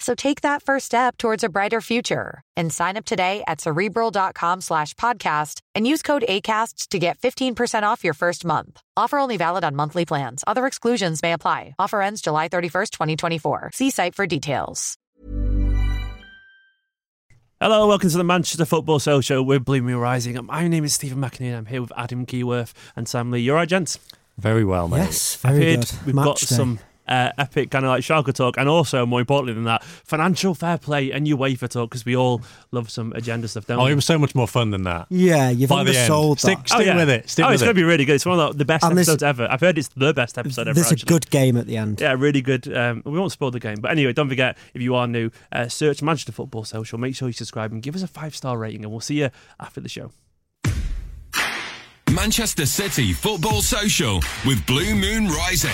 So take that first step towards a brighter future and sign up today at cerebral.com slash podcast and use code ACAST to get 15% off your first month. Offer only valid on monthly plans. Other exclusions may apply. Offer ends July 31st, 2024. See site for details. Hello, welcome to the Manchester Football Social Show with Blue Moon Rising. My name is Stephen McInerney. I'm here with Adam Keyworth and Sam Lee. You're right, gents. Very well, mate. Yes, I've very heard good. we've Match got day. some uh, epic kind of like Schalke talk, and also more importantly than that, financial fair play and UEFA talk because we all love some agenda stuff, don't Oh, we? it was so much more fun than that. Yeah, you've By the end. undersold Stick, that. stick with it. Stick oh, with it's it. going to be really good. It's one of the, the best And there's- episodes ever. I've heard it's the best episode ever. There's a good game at the end. Yeah, really good. Um, we won't spoil the game, but anyway, don't forget if you are new, uh, search Manchester Football Social. Make sure you subscribe and give us a five star rating, and we'll see you after the show. Manchester City Football Social with Blue Moon Rising.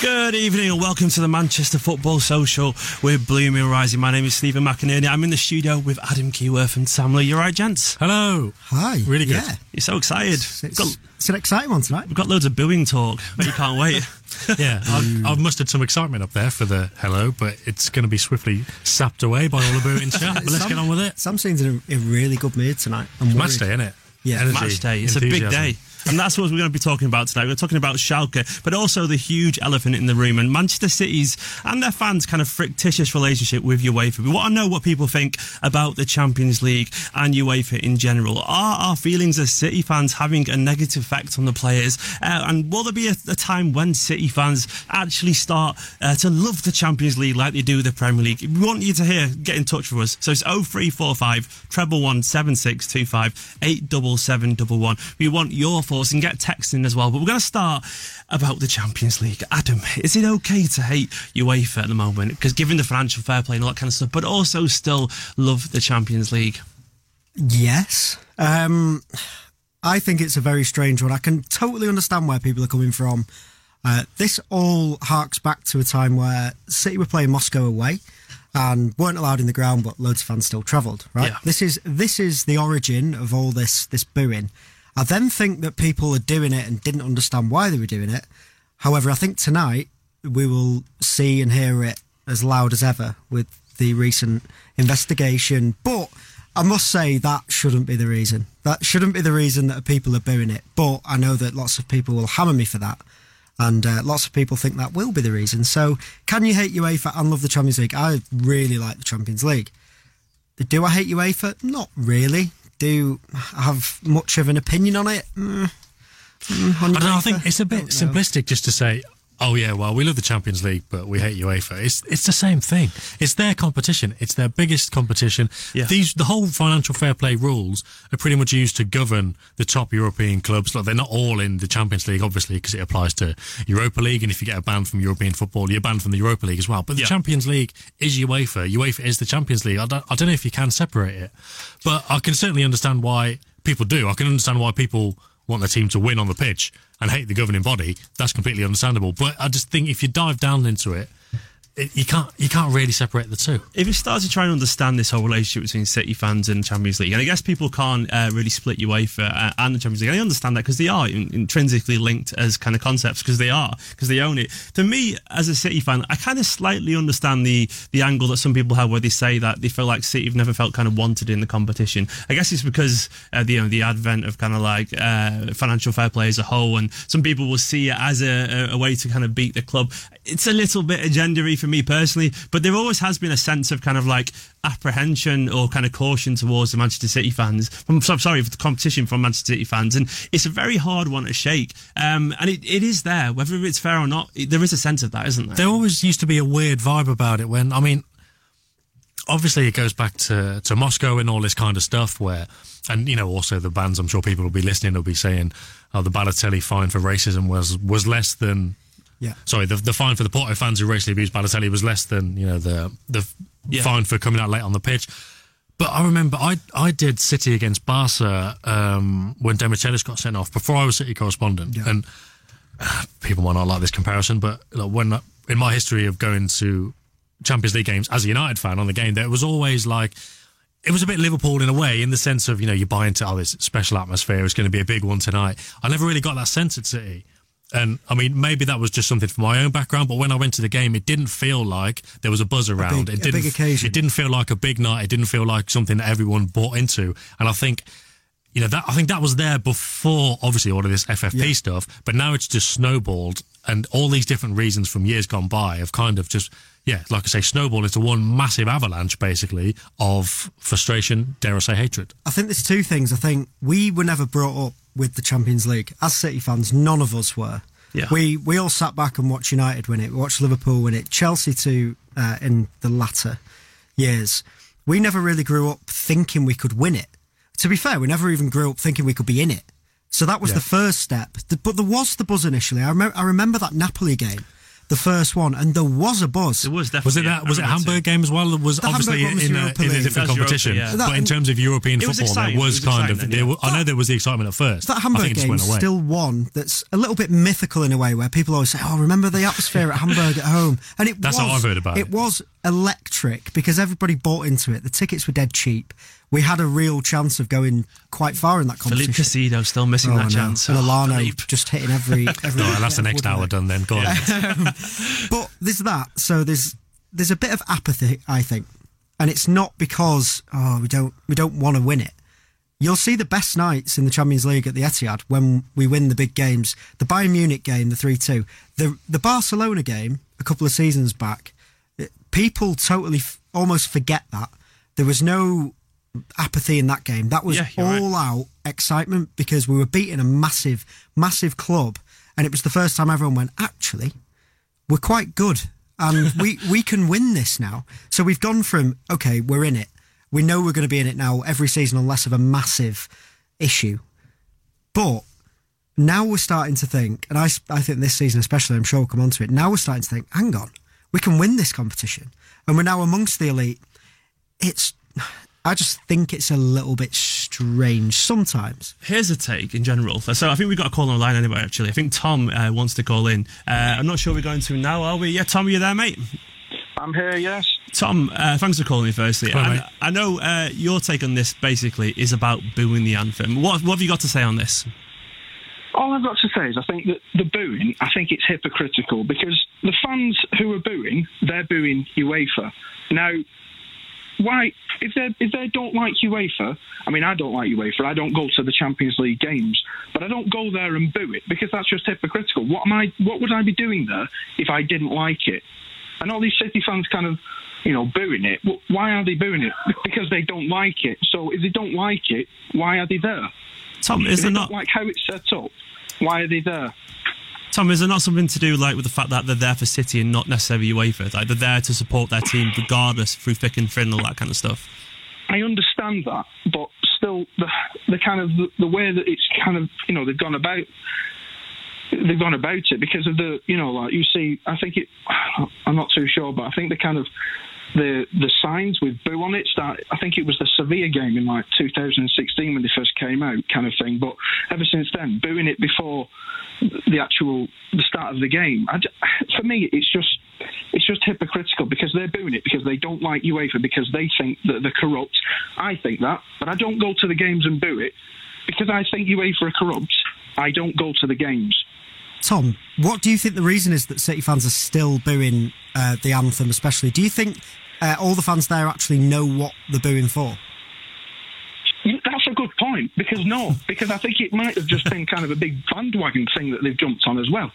Good evening and welcome to the Manchester Football Social with Blue Moon Rising. My name is Stephen McInerney. I'm in the studio with Adam Keyworth and Sam Lee. You're right, gents. Hello. Hi. Really good. Yeah. You're so excited. It's, We've got, it's an exciting one tonight. we've got loads of booing talk, but you can't wait. Yeah, I've, I've mustered some excitement up there for the hello, but it's going to be swiftly sapped away by all the booing chat. But let's Sam- get on with it. Sam seems in a, a really good mood tonight. I'm worried. Match day, isn't it? Yeah. Energy, Match day. It's a big day. And that's what we're going to be talking about tonight. We're talking about Schalke, but also the huge elephant in the room and Manchester City's and their fans' kind of fictitious relationship with UEFA. We want to know what people think about the Champions League and UEFA in general. Are our feelings as City fans having a negative effect on the players? Uh, and will there be a, a time when City fans actually start uh, to love the Champions League like they do the Premier League? We want you to hear, get in touch with us. So it's 0345 treble one seven six two five eight double seven double one. We want your thoughts and get texting as well. But we're going to start about the Champions League. Adam, is it okay to hate UEFA at the moment? Because given the financial fair play and all that kind of stuff, but also still love the Champions League. Yes. Um, I think it's a very strange one. I can totally understand where people are coming from. Uh, this all harks back to a time where City were playing Moscow away and weren't allowed in the ground, but loads of fans still travelled. Right. Yeah. This is this is the origin of all this this booing. I then think that people are doing it and didn't understand why they were doing it. However, I think tonight we will see and hear it as loud as ever with the recent investigation. But I must say that shouldn't be the reason. That shouldn't be the reason that people are booing it. But I know that lots of people will hammer me for that. And uh, lots of people think that will be the reason. So, can you hate UEFA and love the Champions League? I really like the Champions League. Do I hate UEFA? Not really. Do have much of an opinion on it? Mm, mm, I don't know. I think it's a bit simplistic just to say, "Oh yeah, well we love the Champions League, but we hate UEFA." It's it's the same thing. It's their competition. It's their biggest competition. Yeah. These the whole financial fair play rules are pretty much used to govern the top European clubs. Like they're not all in the Champions League, obviously, because it applies to Europa League, and if you get a ban from European football, you're banned from the Europa League as well. But the Yeah. Champions League is UEFA. UEFA is the Champions League. I don't, I don't know if you can separate it, but I can certainly understand why people do. I can understand why people want their team to win on the pitch and hate the governing body. That's completely understandable. But I just think if you dive down into it, it, you can't you can't really separate the two. If you start to try and understand this whole relationship between City fans and Champions League, and I guess people can't uh, really split UEFA uh, and the Champions League, I understand that because they are in- intrinsically linked as kind of concepts because they are because they own it. To me, as a City fan, I kind of slightly understand the the angle that some people have where they say that they feel like City have never felt kind of wanted in the competition. I guess it's because uh, the you know the advent of kind of like uh, financial fair play as a whole, and some people will see it as a, a way to kind of beat the club. It's a little bit agendery for me personally, but there always has been a sense of kind of like apprehension or kind of caution towards the Manchester City fans. From, so- sorry for the competition from Manchester City fans, and it's a very hard one to shake. Um, and it, it is there, whether it's fair or not. It, there is a sense of that, isn't there? There always used to be a weird vibe about it when I mean, obviously it goes back to to Moscow and all this kind of stuff where, and you know also the bands I'm sure people will be listening will be saying, oh the Balotelli fine for racism was was less than. Yeah. Sorry, the, the fine for the Porto fans who racially abused Balotelli was less than you know the the Yeah. fine for coming out late on the pitch. But I remember I I did City against Barca um, when Demichelis got sent off before I was City correspondent, Yeah. and people might not like this comparison, but like, when in my history of going to Champions League games as a United fan on the game, there was always like it was a bit Liverpool in a way, in the sense of you know you buy into oh this special atmosphere, it's going to be a big one tonight. I never really got that sense at City. And I mean, maybe that was just something from my own background, but when I went to the game, it didn't feel like there was a buzz around. big- it didn't. big occasion. It didn't feel like a big night. It didn't feel like something that everyone bought into. And I think you know that I think that was there before obviously all of this FFP stuff, but now it's just snowballed, and all these different reasons from years gone by have kind of just yeah, like I say, snowballed into one massive avalanche basically of frustration, dare I say, hatred. I think there's two things. I think we were never brought up with the Champions League. As City fans, none of us were. Yeah. We we all sat back and watched United win it, watched Liverpool win it, Chelsea too uh, in the latter years. We never really grew up thinking we could win it. To be fair, we never even grew up thinking we could be in it. So that was the first step. The- But there was the buzz initially. I, remember, I remember that Napoli game, the first one, and there was a buzz. It was definitely. Was it that? Was it I Hamburg game as well? It was The obviously Hamburg was in, a, in a different That competition, Europa, yeah. That- but in terms of European It football, exciting. there It was was kind of. exciting, there yeah. wa- I know there was the excitement at first. That Hamburg think it just game went is still one that's a little bit mythical in a way, where people always say, "Oh, remember the atmosphere at Hamburg at home?" And it That's was, how I've heard about it. It was electric because everybody bought into it. The tickets were dead cheap. We had a real chance of going quite far in that Philippe competition. Caicedo still missing Oh, that know. chance. And Elano Philippe. just hitting every. every No, that's the next hour it? done. Then go on. But there's that. So there's there's a bit of apathy, I think, and it's not because oh we don't we don't want to win it. You'll see the best nights in the Champions League at the Etihad when we win the big games. The Bayern Munich game, the three two, the the Barcelona game a couple of seasons back. Eh, people totally f- almost forget that there was no apathy in that game. That was Yeah, all out excitement because we were beating a massive, massive club, and it was the first time everyone went actually we're quite good and we, we can win this now. So we've gone from, okay, we're in it. We know we're going to be in it now every season unless of a massive issue. But now we're starting to think, and I, I think this season especially, I'm sure we'll come on to it. Now we're starting to think, hang on, we can win this competition. And we're now amongst the elite. It's, I just think it's a little bit strange sometimes. Here's a take in general. So I think we've got a call on the line anyway, actually. I think Tom uh, wants to call in. Uh, I'm not sure we're going to now, are we? Yeah, Tom, are you there, mate? I'm here, yes. Tom, uh, thanks for calling me firstly. Hi, And mate. I know uh, your take on this basically is about booing the anthem. What, what have you got to say on this? All I've got to say is I think that the booing, I think it's hypocritical because the fans who are booing, they're booing UEFA. Now, why, if they if they don't like UEFA, I mean, I don't like UEFA. I don't go to the Champions League games, but I don't go there and boo it because that's just hypocritical. What am I? What would I be doing there if I didn't like it? And all these City fans kind of, you know, booing it. Why are they booing it? Because they don't like it. So if they don't like it, why are they there? Tom, If is there they not don't like how it's set up, why are they there? Tom, is there not something to do like with the fact that they're there for City and not necessarily UEFA? Like they're there to support their team regardless through thick and thin and all that kind of stuff. I understand that, but still, the the kind of the, the way that it's kind of you know they've gone about they've gone about it because of the you know like you see I think it I'm not too sure but I think the kind of the the signs with boo on it start I think it was the Sevilla game in like 2016 when they first came out kind of thing but ever since then booing it before the actual the start of the game I for me it's just it's just hypocritical because they're booing it because they don't like UEFA because they think that they're corrupt. I think that, but I don't go to the games and boo it because I think UEFA are corrupt. I don't go to the games. Tom, what do you think the reason is that City fans are still booing uh, the anthem, especially? Do you think uh, all the fans there actually know what they're booing for? That's a good point because no, because I think it might have just been kind of a big bandwagon thing that they've jumped on as well.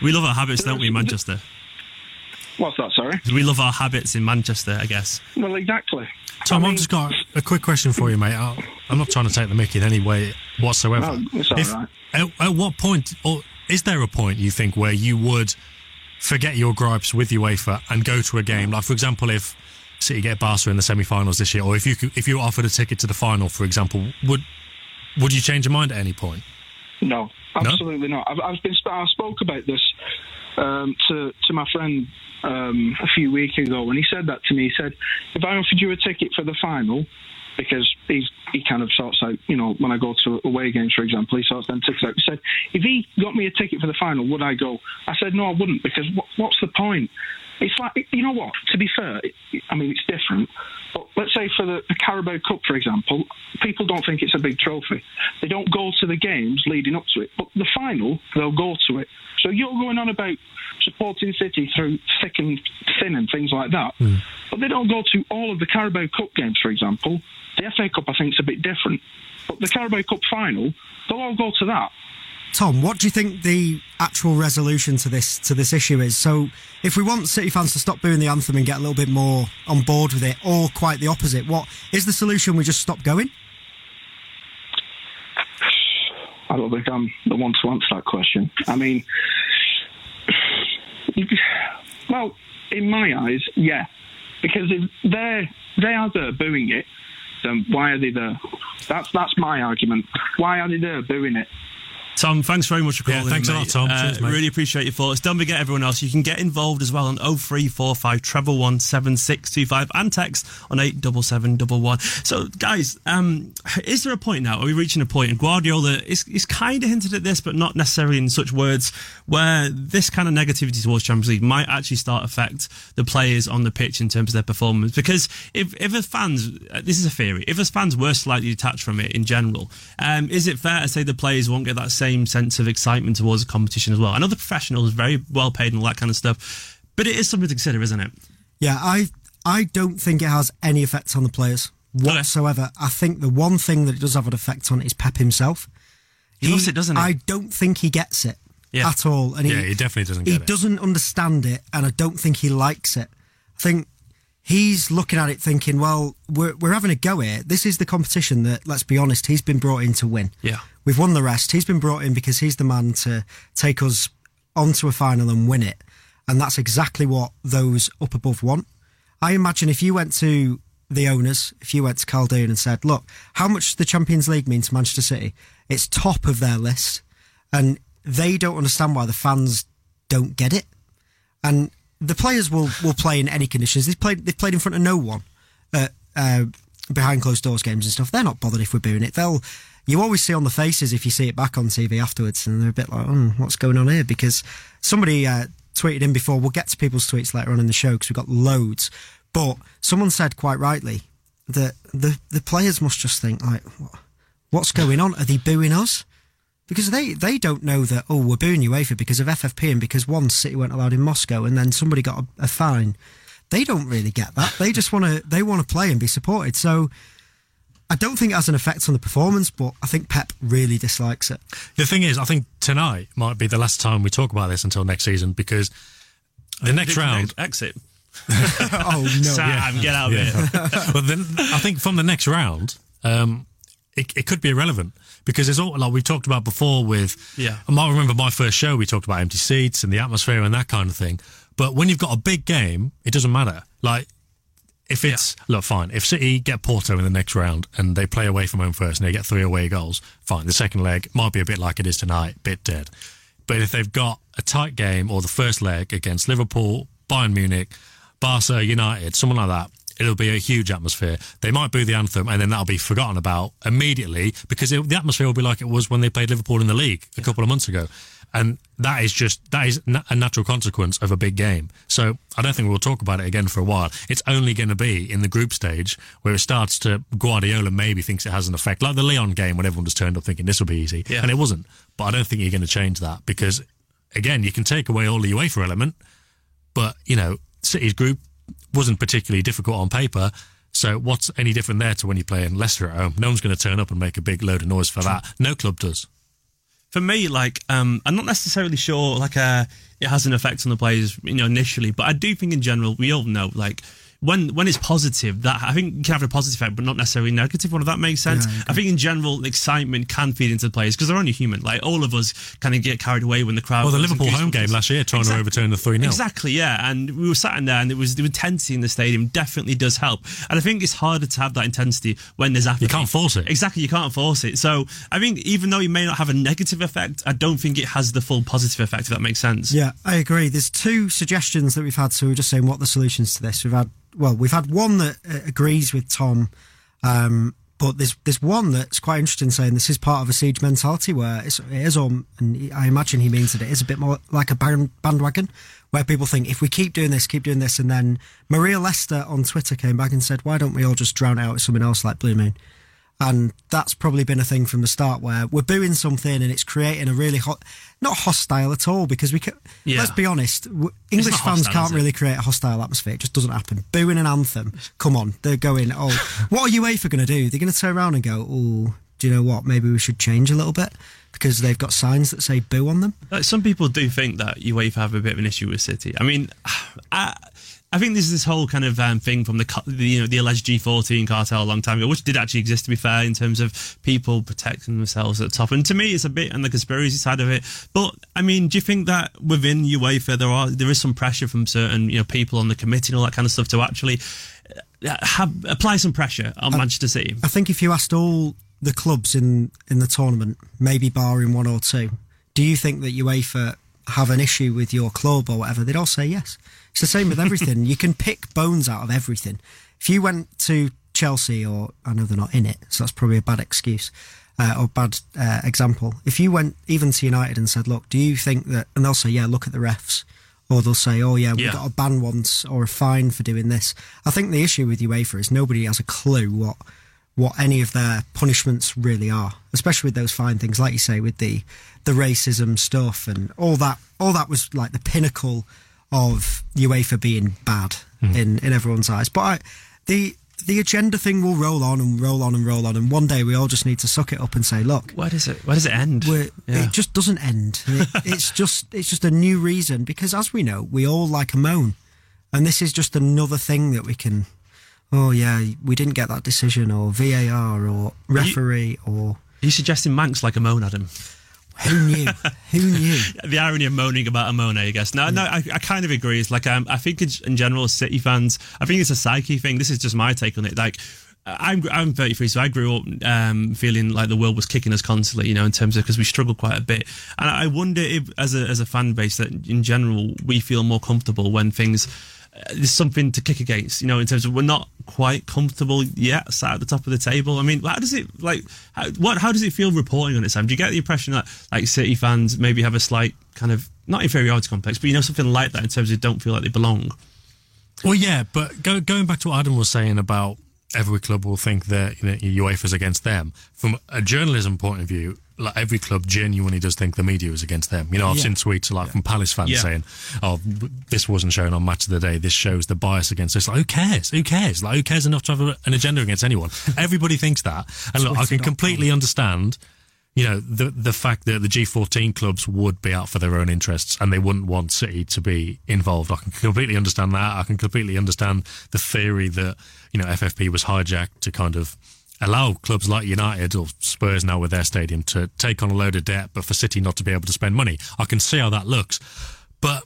We love our habits, don't we, in Manchester? What's that? Sorry. We love our habits in Manchester, I guess. Well, exactly. Tom, I I've mean- just got a quick question for you, mate. I- I'm not trying to take the mickey in any way whatsoever. No, it's all If- right. at, at what point, or is there a point you think where you would forget your gripes with UEFA and go to a game? Like, for example, if City get Barca in the semi-finals this year, or if you could, if you were offered a ticket to the final, for example, would would you change your mind at any point? No, absolutely not. I've, I've been. I spoke about this um, to to my friend um, a few weeks ago, and he said that to me. He said, "If I offered you a ticket for the final, because he's he kind of sorts out, you know, when I go to away games, for example, he sorts them tickets out. He said, if he got me a ticket for the final, would I go? I said, no, I wouldn't, because what, what's the point? It's like, you know what? To be fair, I mean, it's different. But let's say for the, the Carabao Cup, for example, people don't think it's a big trophy. They don't go to the games leading up to it. But the final, they'll go to it. So you're going on about supporting City through thick and thin and things like that. But they don't go to all of the Carabao Cup games, for example. The FA Cup, I think, is a bit different. But the Carabao Cup final, they'll all go to that. Tom, what do you think the actual resolution to this to this issue is? So, if we want City fans to stop booing the anthem and get a little bit more on board with it, or quite the opposite, what is the solution? We just stop going. I don't think I'm the one to answer that question. I mean, well, in my eyes, yeah, because if they're they are there booing it, then why are they there? That's that's my argument. Why are they there booing it? Tom, thanks very much for Yeah, calling. thanks a mate. lot, Tom. Uh, Cheers. Really appreciate your thoughts. Don't forget, everyone else, you can get involved as well on 0345 treble one seven six two five and text on eight double seven double one. So, guys, um, is there a point now? Are we reaching a point? And Guardiola is, is kind of hinted at this, but not necessarily in such words, where this kind of negativity towards Champions League might actually start affect the players on the pitch in terms of their performance. Because if if a fans, uh, this is a theory, if as fans were slightly detached from it in general, um, is it fair to say the players won't get that same sense of excitement towards the competition as well? I know the professionals very well paid and all that kind of stuff, but it is something to consider, isn't it? Yeah, I I don't think it has any effect on the players whatsoever. I think the one thing that it does have an effect on is Pep himself. He loves it, doesn't he? I don't think he gets it Yeah. at all, and Yeah, he definitely doesn't He get it. doesn't understand it, and I don't think he likes it. I think he's looking at it thinking, well, we're, we're having a go here. This is the competition that, let's be honest, he's been brought in to win. Yeah. We've won the rest. He's been brought in because he's the man to take us onto a final and win it. And that's exactly what those up above want. I imagine if you went to the owners, if you went to Khaldoon and said, look, how much does the Champions League mean to Manchester City? It's top of their list. And they don't understand why the fans don't get it. And the players will, will play in any conditions. They've played, they've played in front of no one uh, behind closed doors games and stuff. They're not bothered if we're booing it. They'll. You always see on the faces if you see it back on TV afterwards, and they're a bit like, oh, "What's going on here?" Because somebody uh, tweeted in before. We'll get to people's tweets later on in the show because we've got loads. But someone said quite rightly that the the players must just think like, "What's going on? Are they booing us?" Because they, they don't know that, oh, we're booing UEFA because of FFP and because one City weren't allowed in Moscow and then somebody got a, a fine. They don't really get that. They just want to they want to play and be supported. So I don't think it has an effect on the performance, but I think Pep really dislikes it. The thing is, I think tonight might be the last time we talk about this until next season because the next round. exit. oh no! Sam, get out of here. but then I think from the next round, um, it, it could be irrelevant because it's all like we've talked about before. With Yeah. I might remember my first show. We talked about empty seats and the atmosphere and that kind of thing. But when you've got a big game, it doesn't matter. Like if it's look fine. If City get Porto in the next round and they play away from home first and they get three away goals, fine. The second leg might be a bit like it is tonight, bit dead. But if they've got a tight game or the first leg against Liverpool, Bayern Munich, Barca, United, someone like that, it'll be a huge atmosphere. They might boo the anthem and then that'll be forgotten about immediately because it, the atmosphere will be like it was when they played Liverpool in the league a couple of months ago. And that is just that is a natural consequence of a big game. So I don't think we'll talk about it again for a while. It's only going to be in the group stage where it starts to Guardiola maybe thinks it has an effect, like the Lyon game when everyone just turned up thinking this will be easy, Yeah. and it wasn't. But I don't think you're going to change that because again, you can take away all the UEFA element, but you know, City's group wasn't particularly difficult on paper. So what's any different there to when you play in Leicester at home? No one's going to turn up and make a big load of noise for that. No club does. For me, like um, I'm not necessarily sure like uh, it has an effect on the players, you know, initially, but I do think in general we all know like. When when it's positive, that I think can have a positive effect, but not necessarily negative. negative one. If that makes sense, Yeah, I I think in general, excitement can feed into the players because they're only human. Like all of us kind of get carried away when the crowd. Well, the Liverpool home game last year, trying to overturn the 3 0. Exactly, yeah. And we were sat in there, and it was the intensity in the stadium definitely does help. And I think it's harder to have that intensity when there's apathy. You can't force it. Exactly, you can't force it. So I think even though it may not have a negative effect, I don't think it has the full positive effect. If that makes sense. Yeah, I agree. There's two suggestions that we've had. So we're just saying what the solutions to this. We've had well, we've had one that uh, agrees with Tom, um, but there's there's one that's quite interesting, saying this is part of a siege mentality where it's, it is on, and I imagine he means that it is a bit more like a band, bandwagon, where people think if we keep doing this, keep doing this, and then Maria Lester on Twitter came back and said, why don't we all just drown out with something else like Blue Moon? And that's probably been a thing from the start where we're booing something and it's creating a really hot, not hostile at all because we can, Yeah. let's be honest, English fans hostile, can't really create a hostile atmosphere. It just doesn't happen. Booing an anthem, come on, they're going, oh, what are UEFA going to do? They're going to turn around and go, oh, do you know what? Maybe we should change a little bit because they've got signs that say boo on them. Some people do think that UEFA have a bit of an issue with City. I mean, I, I think there's this whole kind of um, thing from the, the you know the alleged G14 cartel a long time ago, which did actually exist to be fair in terms of people protecting themselves at the top. And to me, it's a bit on the conspiracy side of it. But I mean, do you think that within UEFA there are there is some pressure from certain you know people on the committee and all that kind of stuff to actually uh, have apply some pressure on Manchester City? I think if you asked all the clubs in, in the tournament, maybe barring one or two, do you think that UEFA have an issue with your club or whatever? They'd all say yes. It's the same with everything. you can pick bones out of everything. If you went to Chelsea, or I know they're not in it, so that's probably a bad excuse uh, or bad uh, example. If you went even to United and said, "Look, do you think that?" and they'll say, "Yeah, look at the refs." Or they'll say, "Oh yeah, we Yeah. got a ban once or a fine for doing this." I think the issue with UEFA is nobody has a clue what what any of their punishments really are, especially with those fine things, like you say, with the the racism stuff and all that. All that was like the pinnacle of UEFA being bad mm-hmm. in in everyone's eyes. But I, the the agenda thing will roll on and roll on and roll on, and one day we all just need to suck it up and say, look, Where does it Where does it end? Yeah. it just doesn't end. It, it's just it's just a new reason because, as we know, we all like a moan, and this is just another thing that we can. Oh yeah, we didn't get that decision, or VAR, or referee, or Are you suggesting Mancs like a moan, Adam? Who knew? who knew? the irony of moaning about a moan, I guess. No, no, I, I kind of agree. It's like um, I think in general, City fans, I think it's a psyche thing. This is just my take on it. Like. I'm I'm 33, so I grew up um, feeling like the world was kicking us constantly, you know, in terms of because we struggled quite a bit. And I wonder if, as a as a fan base, that in general we feel more comfortable when things Uh, there's something to kick against, you know, in terms of we're not quite comfortable yet, sat at the top of the table. I mean, how does it like? How, what? How does it feel reporting on it, Sam? Do you get the impression that like City fans maybe have a slight kind of not inferiority complex, but you know something like that in terms of don't feel like they belong? Well, yeah, but go, going back to what Adam was saying about every club will think that you know, UEFA's against them. From a journalism point of view, like every club genuinely does think the media is against them. You know, I've Yeah. seen tweets like from Palace fans Yeah. saying, "Oh, this wasn't shown on Match of the Day. This shows the bias against us." Like, who cares? Who cares? Like, who cares enough to have a- an agenda against anyone? Everybody thinks that, and look, I can completely understand. You know the the fact that the G14 clubs would be out for their own interests and they wouldn't want City to be involved. I can completely understand that. I can completely understand the theory that you know FFP was hijacked to kind of allow clubs like United or Spurs now with their stadium to take on a load of debt, but for City not to be able to spend money. I can see how that looks, but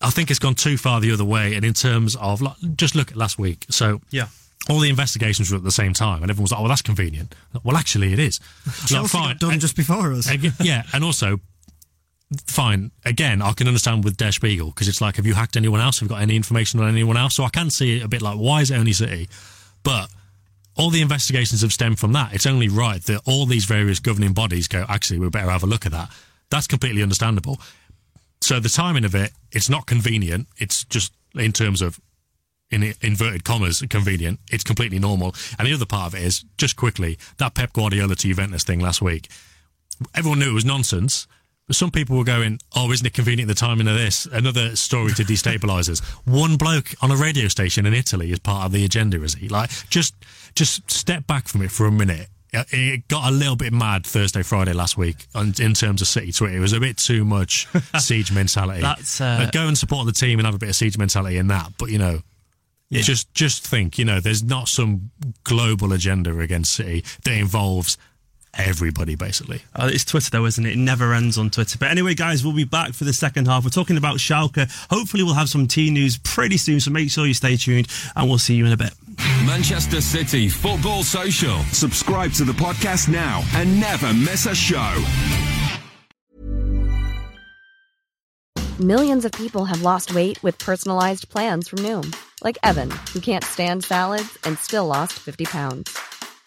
I think it's gone too far the other way. And in terms of like, just look at last week, so Yeah. all the investigations were at the same time, and everyone was like, "Oh, that's convenient." Well, actually, it is. Chelsea Like, fine. done just before us. Again, yeah, and also, fine. Again, I can understand with Der Spiegel because it's like, have you hacked anyone else? Have you got any information on anyone else? So I can see it a bit like, why is it only City? But all the investigations have stemmed from that. It's only right that all these various governing bodies go, actually, we better have a look at that. That's completely understandable. So the timing of it, it's not convenient. It's just in terms of in inverted commas convenient. It's completely normal. And the other part of it is just quickly that Pep Guardiola to Juventus thing last week. Everyone knew it was nonsense. But some people were going, "Oh, isn't it convenient the timing of this?" Another story to destabilise us. One bloke on a radio station in Italy is part of the agenda, is he? Like, just just step back from it for a minute it got a little bit mad Thursday, Friday last week in terms of City Twitter. It was a bit too much siege mentality. That's uh, go and support the team and have a bit of siege mentality in that. But you know, yeah. just just think, you know, there's not some global agenda against City that involves everybody basically. Uh, it's Twitter though, isn't it? It never ends on Twitter. But anyway, guys, we'll be back for the second half. We're talking about Schalke. Hopefully, we'll have some T news pretty soon. So make sure you stay tuned, and we'll see you in a bit. Manchester City Football Social. Subscribe to the podcast now and never miss a show. Millions of people have lost weight with personalized plans from Noom, like Evan, who can't stand salads and still lost 50 pounds.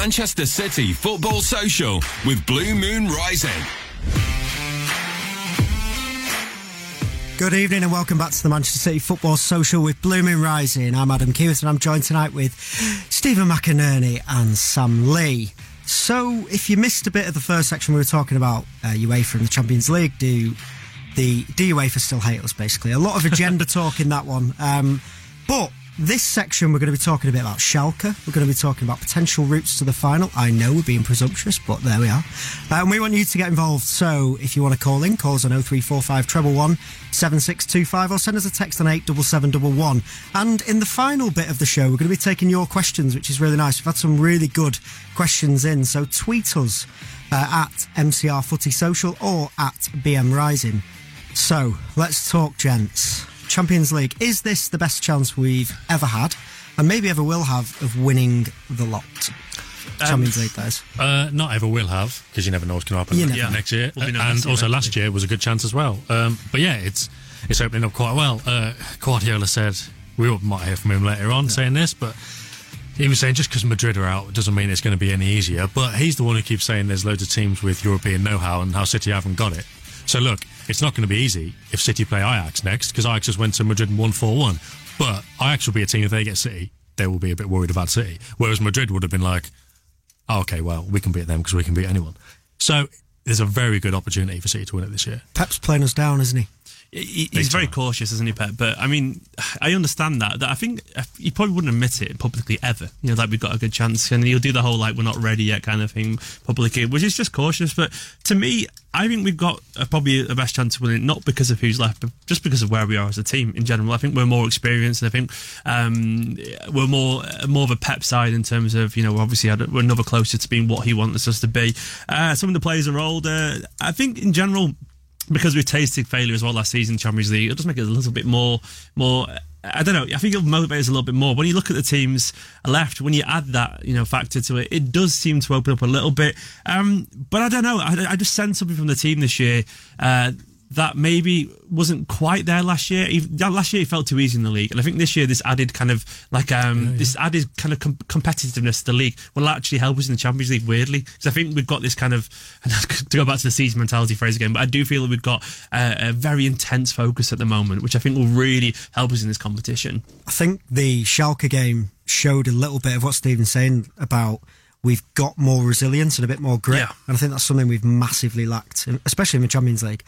Manchester City Football Social with Blue Moon Rising. Good evening and welcome back to the Manchester City Football Social with Blue Moon Rising. I'm Adam Keyworth and I'm joined tonight with Stephen McInerney and Sam Lee. So, if you missed a bit of the first section, we were talking about uh, UEFA and the Champions League. Do the do UEFA still hate us? Basically, a lot of agenda talk in that one. Um, but this section, we're going to be talking a bit about Schalke. We're going to be talking about potential routes to the final. I know we're being presumptuous, but there we are. Uh, and we want you to get involved. So if you want to call in, call us on 0345 treble one 7625 or send us a text on 87711. And in the final bit of the show, we're going to be taking your questions, which is really nice. We've had some really good questions in. So tweet us uh, at MCR Footy Social or at BM Rising. So let's talk, gents. Champions League. Is this the best chance we've ever had, and maybe ever will have, of winning the lot? Champions um, League, guys. Uh, not ever will have because you never know what's going to happen yeah. next year. We'll and also last year was a good chance as well. Um, but yeah, it's it's opening up quite well. Uh, Guardiola said we might hear from him later on yeah. saying this, but he was saying just because Madrid are out doesn't mean it's going to be any easier. But he's the one who keeps saying there's loads of teams with European know-how and how City haven't got it. So look, it's not going to be easy if City play Ajax next because Ajax just went to Madrid and won 4 1. But Ajax will be a team, if they get City, they will be a bit worried about City. Whereas Madrid would have been like, oh, okay, well, we can beat them because we can beat anyone. So there's a very good opportunity for City to win it this year. Pep's playing us down, isn't he? He's very cautious, isn't he, Pep? But I mean, I understand that. That I think he probably wouldn't admit it publicly ever. You know, like we've got a good chance, and he'll do the whole like we're not ready yet kind of thing publicly, which is just cautious. But to me, I think we've got uh, probably the best chance of winning, not because of who's left, but just because of where we are as a team in general. I think we're more experienced. I think um, we're more more of a Pep side in terms of you know we're obviously we're another closer to being what he wants us to be. Uh, some of the players are older. I think in general because we've tasted failure as well last season in Champions League, it'll just make it a little bit more more I don't know. I think it'll motivate us a little bit more. When you look at the teams left, when you add that you know factor to it, it does seem to open up a little bit. Um, but I don't know. I, I just sense something from the team this year. Uh, that maybe wasn't quite there last year. Last year it felt too easy in the league, and I think this year this added kind of like um, yeah, yeah. this added kind of com- competitiveness to the league will actually help us in the Champions League. Weirdly, because I think we've got this kind of to go back to the season mentality phrase again, but I do feel that we've got a, a very intense focus at the moment, which I think will really help us in this competition. I think the Schalke game showed a little bit of what Stephen's saying about we've got more resilience and a bit more grit. Yeah. And I think that's something we've massively lacked, especially in the Champions League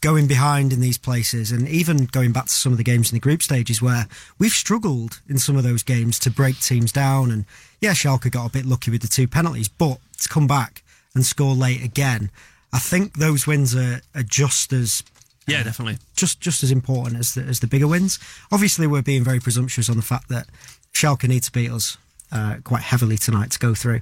going behind in these places and even going back to some of the games in the group stages where we've struggled in some of those games to break teams down. And yeah Schalke got a bit lucky with the two penalties but to come back and score late again I think those wins are, are just as yeah definitely. just just as important as the, as the bigger wins. Obviously we're being very presumptuous on the fact that Schalke need to beat us uh, quite heavily tonight to go through.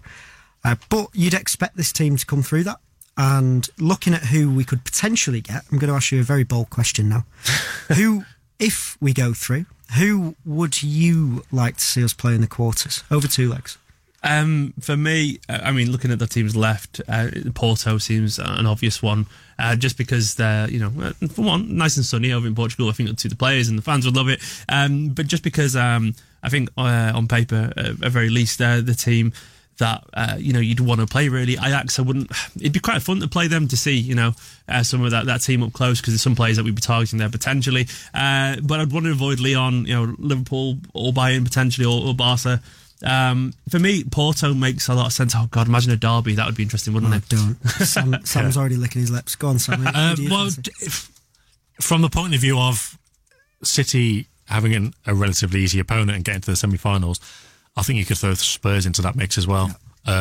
Uh, but you'd expect this team to come through that and looking at who we could potentially get, I'm going to ask you a very bold question now. who, if we go through, who would you like to see us play in the quarters over two legs? Um, for me, uh, I mean, looking at the teams left, uh, Porto seems an obvious one, uh, just because they're, you know, uh, for one, nice and sunny over in Portugal. I think to the players and the fans would love it. Um, but just because um, I think uh, on paper, uh, at very least, the team that uh, you know you'd want to play really. Ajax, I wouldn't. It'd be quite fun to play them to see you know uh, some of that, that team up close because there's some players that we'd be targeting there potentially. Uh, but I'd want to avoid Lyon, you know, Liverpool or Bayern potentially or, or Barca. Um, for me, Porto makes a lot of sense. Oh God, imagine a derby. That would be interesting, wouldn't oh, it? Don't. Sam, Sam's yeah. already licking his lips. Go on, Sam. Uh, well, if, from the point of view of City having an, a relatively easy opponent and getting to the semi-finals I think you could throw Spurs into that mix as well. Yeah.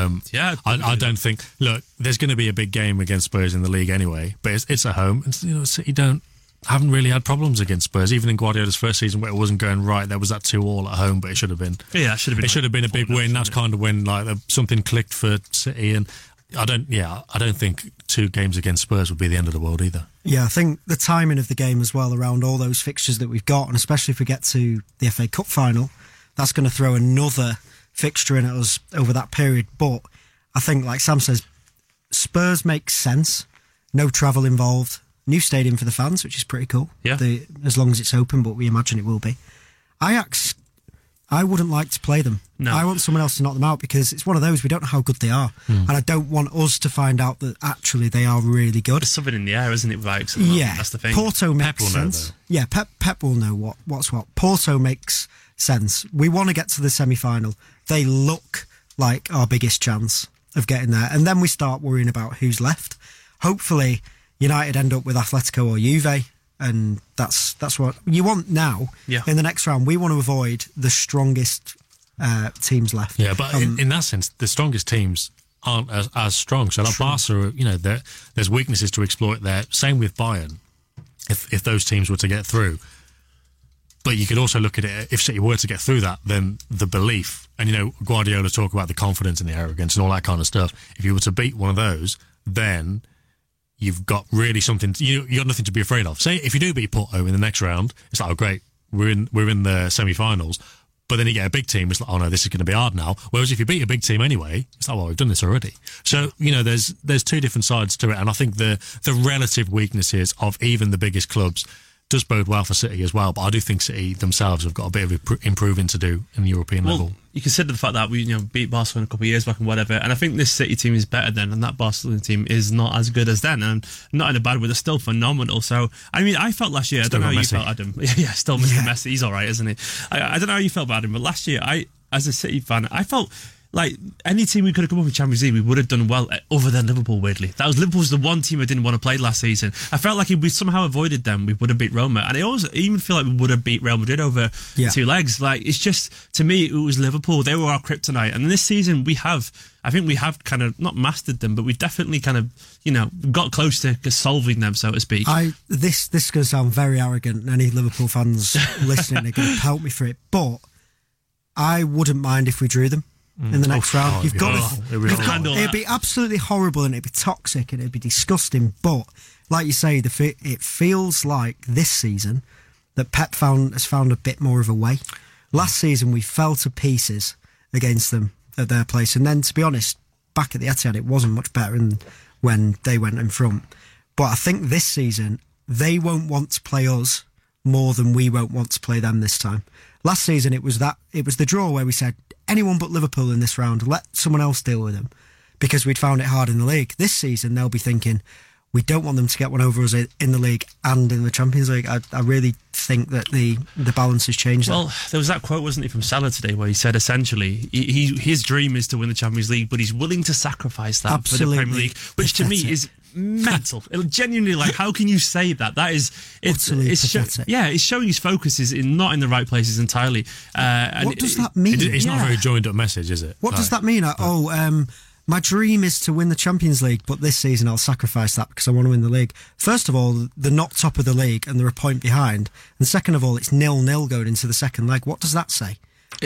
Um, yeah, I, I, don't think. Look, there's going to be a big game against Spurs in the league anyway, but it's, it's at home, and you know, City don't haven't really had problems against Spurs. Even in Guardiola's first season, where it wasn't going right, there was that two all at home, but it should have been. Yeah, it should have been. It should have been a big win. That's kind of when like something clicked for City, and I don't. Yeah, I don't think two games against Spurs would be the end of the world either. Yeah, I think the timing of the game as well around all those fixtures that we've got, and especially if we get to the FA Cup final, that's going to throw another fixture in at us over that period. But I think, like Sam says, Spurs makes sense. No travel involved. New stadium for the fans, which is pretty cool. Yeah. The, as long as it's open, but we imagine it will be. Ajax, I wouldn't like to play them. No. I want someone else to knock them out because it's one of those we don't know how good they are, mm. and I don't want us to find out that actually they are really good. There's something in the air, isn't it, with Ajax? Yeah, that's the thing. Porto makes sense. Know, yeah, Pep Pep will know what what's what. Porto makes sense. We want to get to the semi final. They look like our biggest chance of getting there. And then we start worrying about who's left. Hopefully, United end up with Atletico or Juve. And that's that's what you want now. Yeah. In the next round, we want to avoid the strongest uh, teams left. Yeah, but um, in, in, that sense, the strongest teams aren't as, as strong. So, like Barca, you know, there's weaknesses to exploit there. Same with Bayern. If if those teams were to get through, but you could also look at it if City were to get through that, then the belief and you know Guardiola talk about the confidence and the arrogance and all that kind of stuff. If you were to beat one of those, then you've got really something. You you got nothing to be afraid of. Say if you do beat Porto in the next round, it's like oh great, we're in we're in the semi-finals. But then you get a big team, it's like, oh no, this is going to be hard now. Whereas if you beat a big team anyway, it's like, well, we've done this already. So you know, there's there's two different sides to it, and I think the the relative weaknesses of even the biggest clubs does bode well for City as well. But I do think City themselves have got a bit of improving to do in the European well, level. You consider the fact that we you know beat Barcelona a couple of years back and whatever, and I think this City team is better than, and that Barcelona team is not as good as then, and not in a bad way. They're still phenomenal. So I mean, I felt last year. Still I don't know how you felt, Adam. yeah, still Mr. Yeah. Messi. He's all right, isn't he? I, I, don't know how you felt about him, but last year, I as a City fan, I felt like any team we could have come up with Champions League, we would have done well. uh, Other than Liverpool, weirdly, that was Liverpool's the one team I didn't want to play last season. I felt like if we somehow avoided them, we would have beat Roma, and I also even feel like we would have beat Real Madrid over Yeah. two legs. Like it's just to me, it was Liverpool. They were our kryptonite, and this season we have. I think we have kind of not mastered them, but we've definitely kind of you know got close to solving them, so to speak. I this this is going to sound very arrogant, and any Liverpool fans listening are going to pelt me for it. But I wouldn't mind if we drew them in the Mm. next Oh, round. oh, You've got be to. be you've got- it'd be absolutely horrible, and it'd be toxic, and it'd be disgusting. But like you say, the it feels like this season that Pep found has found a bit more of a way. Last season we fell to pieces against them at their place, and then to be honest, back at the Etihad it wasn't much better than when they went in front. But I think this season they won't want to play us more than we won't want to play them this time. Last season it was that it was the draw where we said anyone but Liverpool in this round, let someone else deal with them because we'd found it hard in the league. This season they'll be thinking we don't want them to get one over us in the league and in the Champions League. I, I really think that the the balance has changed. Well, there was that quote, wasn't it, from Salah today, where he said essentially he, he his dream is to win the Champions League, but he's willing to sacrifice that for the Premier League, which to me is mental. It- genuinely, like, how can you say that? That is, it's, Utterly it's pathetic. yeah, it's showing his focus is in not in the right places entirely. Uh, and What does it- that mean? It- it's not a very joined up message, is it? What does that mean? Uh, oh, um, my dream is to win the Champions League, but this season I'll sacrifice that because I want to win the league. First of all, they're not top of the league and they're a point behind. And second of all, it's nil nil going into the second leg. What does that say?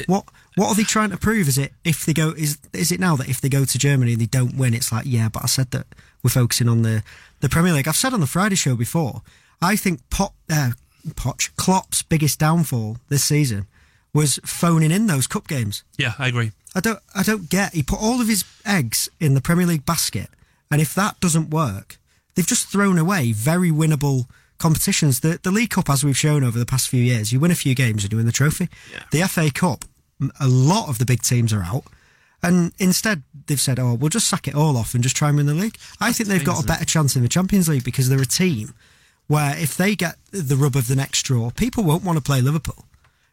what what are they trying to prove? Is it if they go is is it now that if they go to Germany and they don't win, it's like yeah, but I said that we're focusing on the the Premier League. I've said on the Friday show before. I think Pop uh, Poch Klopp's biggest downfall this season was phoning in those cup games. yeah, I agree. I don't I don't get he put all of his eggs in the Premier League basket and if that doesn't work they've just thrown away very winnable competitions the the League Cup as we've shown over the past few years you win a few games and you win the trophy the FA Cup a lot of the big teams are out and instead they've said oh we'll just sack it all off and just try and win the league I think they've got a better chance in the Champions League because they're a team where if they get the rub of the next draw people won't want to play Liverpool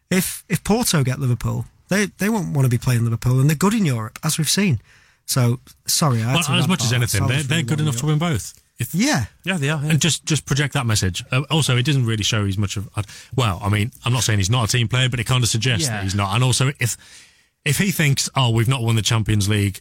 if if Porto get Liverpool, they they won't want to be playing Liverpool, and they're good in Europe, as we've seen. So sorry, I Well, as much as anything, they're, they're good enough to win both. If, Yeah, Yeah, they are. yeah. And just just project that message. Uh, also, it doesn't really show he's much of. Uh, well, I mean, I'm not saying he's not a team player, but it kind of suggests Yeah. that he's not. And also, if if he thinks, oh, we've not won the Champions League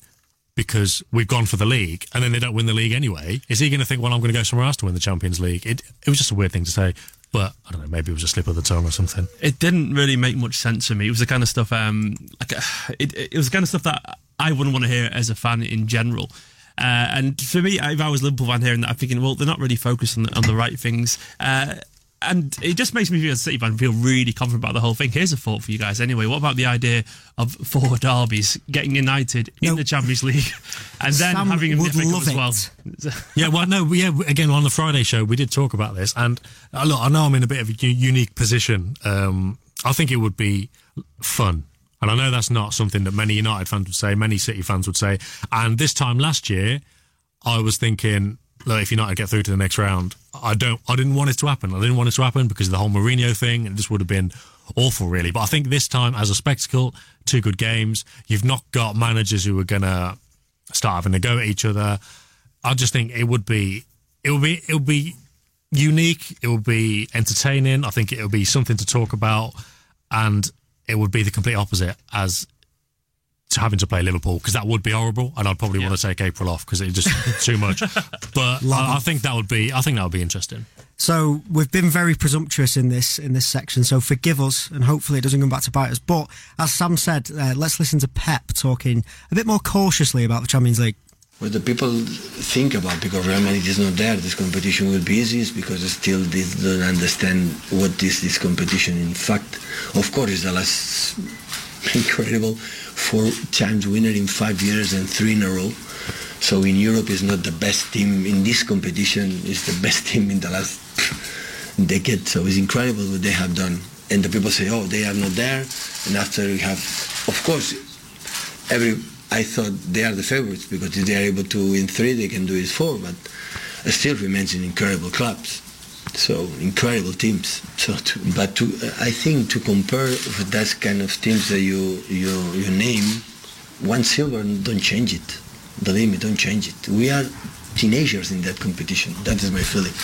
because we've gone for the league, and then they don't win the league anyway, is he going to think, well, I'm going to go somewhere else to win the Champions League? It it was just a weird thing to say, but I don't know. Maybe it was a slip of the tongue or something. it didn't really make much sense to me. It was the kind of stuff, um, like it, it was the kind of stuff that I wouldn't want to hear as a fan in general. Uh, and for me, if I was Liverpool fan hearing that, I'm thinking, well, they're not really focused on the, on the right things. Uh, and it just makes me feel as a City fan feel really confident about the whole thing. Here's a thought for you guys. Anyway, what about the idea of four derbies getting United in No. the Champions League and then Sam having them in would the FA Cup love as well? Yeah, well, no, yeah. Again, on the Friday show, we did talk about this, and uh, look, I know I'm in a bit of a unique position. Um, I think it would be fun, and I know that's not something that many United fans would say, many City fans would say. And this time last year, I was thinking, look, if United get through to the next round, I don't, I didn't want it to happen. I didn't want it to happen because of the whole Mourinho thing, and this would have been awful, really. But I think this time, as a spectacle, two good games. You've not got managers who are gonna start having a go at each other. I just think it would be, it would be, it would be unique. It would be entertaining. I think it would be something to talk about, and it would be the complete opposite as having to play Liverpool because that would be horrible, and I'd probably want to take April off because it's just too much. But I, I think that would be, I think that would be interesting. So we've been very presumptuous in this in this section. So forgive us, and hopefully it doesn't come back to bite us. But as Sam said, uh, let's listen to Pep talking a bit more cautiously about the Champions League. What the people think about because Real Madrid is not there, this competition will be easy is because still they don't understand what is this competition. In fact, of course, it's the last incredible four times winner in five years and three in a row. So in Europe, is not the best team in this competition. It's the best team in the last decade. So it's incredible what they have done. And the people say, oh, they are not there. And after we have, of course, every I thought they are the favorites because if they are able to win three, they can do it four. But still remains an incredible clubs, so incredible teams. So, to, but to I think to compare with that kind of teams that you you you name, one silver don't change it. Believe me, don't change it. We are teenagers in that competition. That is my feeling.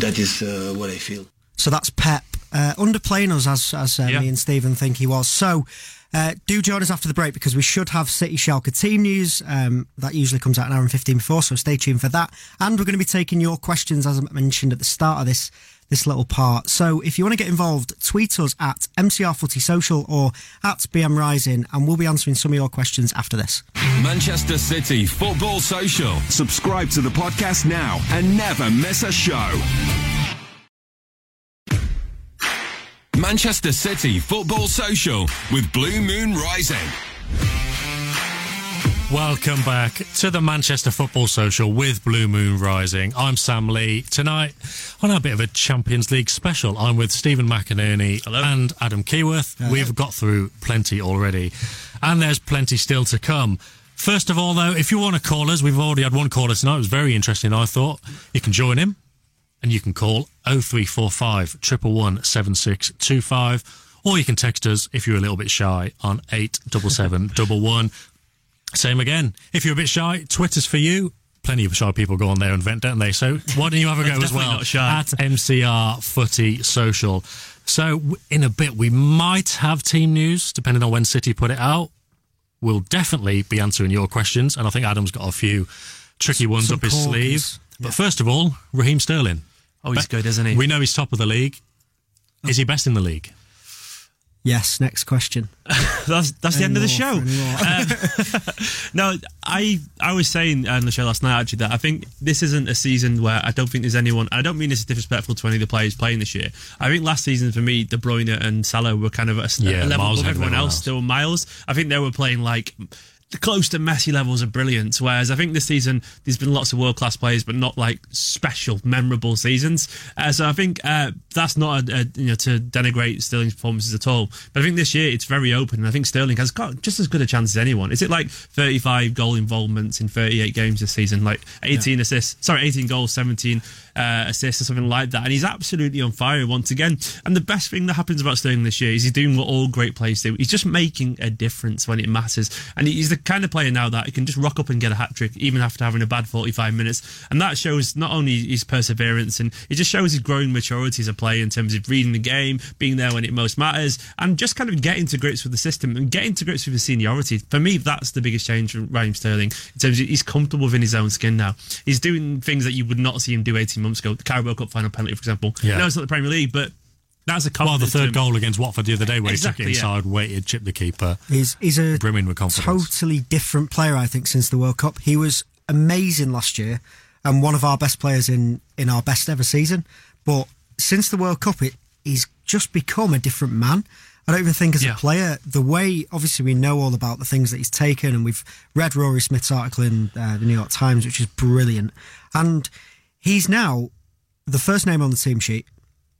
That is uh, what I feel. So that's Pep uh, underplaying us as as uh, Yeah. me and Stephen think he was. So. Uh, do join us after the break because we should have City Schalke team news. Um, that usually comes out an hour and 15 before, so stay tuned for that. And we're going to be taking your questions, as I mentioned at the start of this this little part. So if you want to get involved, tweet us at MCR Footy Social or at BM Rising, and we'll be answering some of your questions after this. Manchester City Football Social. Subscribe to the podcast now and never miss a show. Manchester City Football Social with Blue Moon Rising. Welcome back to the Manchester Football Social with Blue Moon Rising. I'm Sam Lee. Tonight, on a bit of a Champions League special, I'm with Stephen McInerney and Adam Keyworth. We've got through plenty already, and there's plenty still to come. First of all, though, if you want to call us, we've already had one caller tonight. It was very interesting, I thought. You can join him, and you can call 0345 111 7625, or you can text us if you're a little bit shy on 87711. Same again. If you're a bit shy, Twitter's for you. Plenty of shy people go on there and vent, don't they? So why don't you have a go as well at MCR Footy Social? So in a bit, we might have team news depending on when City put it out. We'll definitely be answering your questions, and I think Adam's got a few tricky ones Some up his sleeve. But first of all, Raheem Sterling. Oh, he's Be- good, isn't he? We know he's top of the league. Is he best in the league? Yes, next question. that's that's the end of the show. Um, no, I I was saying on the show last night actually that I think this isn't a season where I don't think there's anyone. I don't mean this is disrespectful to any of the players playing this year. I think last season for me, De Bruyne and Salah were kind of a, Yeah, level above everyone everyone else. else. Still miles. I think they were playing like. Close to Messi levels of brilliance, whereas I think this season there's been lots of world class players, but not like special, memorable seasons. Uh, so I think uh, that's not a, a, you know to denigrate Sterling's performances at all. But I think this year it's very open, and I think Sterling has got just as good a chance as anyone. Is it like 35 goal involvements in 38 games this season, like 18 assists? Sorry, 18 goals, 17 uh, assists, or something like that. And he's absolutely on fire once again. And the best thing that happens about Sterling this year is he's doing what all great players do. He's just making a difference when it matters, and he's the kind of player now that he can just rock up and get a hat trick even after having a bad 45 minutes. And that shows not only his perseverance, and it just shows his growing maturity as a player in terms of reading the game, being there when it most matters, and just kind of getting to grips with the system and getting to grips with his seniority. For me, that's the biggest change from Raheem Sterling in terms of he's comfortable within his own skin now. He's doing things that you would not see him do 18 months ago. The Carabao Cup final penalty, for example. Yeah. No, it's not the Premier League, but that's a Well, the third goal against Watford the other day, where Exactly, he yeah. took it inside, waited, chipped the keeper. He's he's a brimming with confidence. totally different player, I think, since the World Cup. He was amazing last year and one of our best players in, in our best ever season. But since the World Cup, it, he's just become a different man. I don't even think as Yeah. a player, the way, obviously, we know all about the things that he's taken, and we've read Rory Smith's article in uh, the New York Times, which is brilliant. And he's now the first name on the team sheet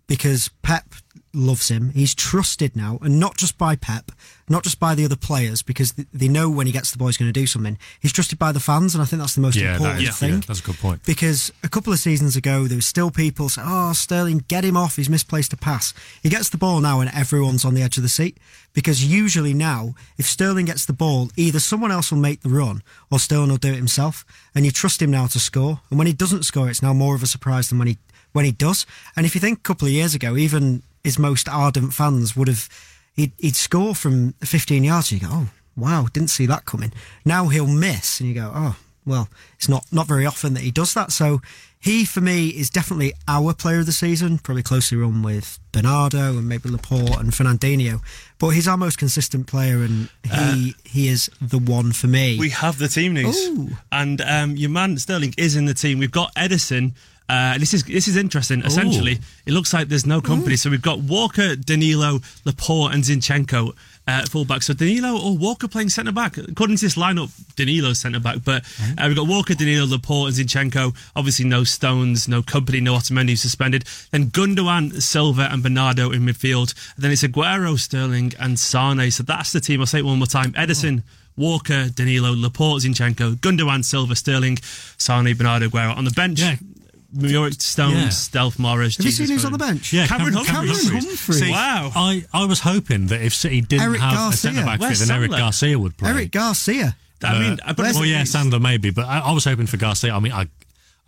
because Pep loves him. He's trusted now, and not just by Pep, not just by the other players, because th- they know when he gets the ball, he's going to do something. He's trusted by the fans, and I think that's the most Yeah, that important thing. yeah, that's a good point. Because a couple of seasons ago, there was still people saying, "Oh, Sterling, get him off. He's misplaced a pass." He gets the ball now, and everyone's on the edge of the seat. Because usually now, if Sterling gets the ball, either someone else will make the run, or Sterling will do it himself, and you trust him now to score. And when he doesn't score, it's now more of a surprise than when he when he does. And if you think a couple of years ago, even his most ardent fans would have he'd, he'd score from 15 yards. And you go, "Oh, wow, didn't see that coming." Now he'll miss, and you go, "Oh." well, it's not not very often that he does that. So he, for me, is definitely our player of the season, probably closely run with Bernardo and maybe Laporte and Fernandinho. But he's our most consistent player, and he he is the one for me. We have the team news, Ooh. and um, your man Sterling is in the team. We've got Ederson. Uh, this is this is interesting. Essentially, it looks like there's no Kompany. So we've got Walker, Danilo, Laporte, and Zinchenko uh, fullback. So Danilo or Walker playing centre back. According to this lineup, Danilo's centre back. But uh, we've got Walker, Danilo, Laporte, and Zinchenko. Obviously, no Stones, no Kompany, no Otamendi suspended. Then Gundogan, Silva, and Bernardo in midfield. And then it's Aguero, Sterling, and Sane. So that's the team. I'll say it one more time. Ederson. Walker, Danilo, Laporte, Zinchenko, Gundogan, Silva, Sterling, Sane, Bernardo, Aguero. On the bench, Yeah. Yorick Stones, Yeah. Delph Morris. Have you seen who's on the bench? Yeah, Cameron Cameron, Humphreys. Cameron Humphreys. See, Wow. I, I was hoping that if City didn't Eric have Garcia. a centre back fit, then Eric Garcia would play. Eric Garcia. I mean, Uh, but well, yeah, Sandler maybe, but I, I was hoping for Garcia. I mean, I,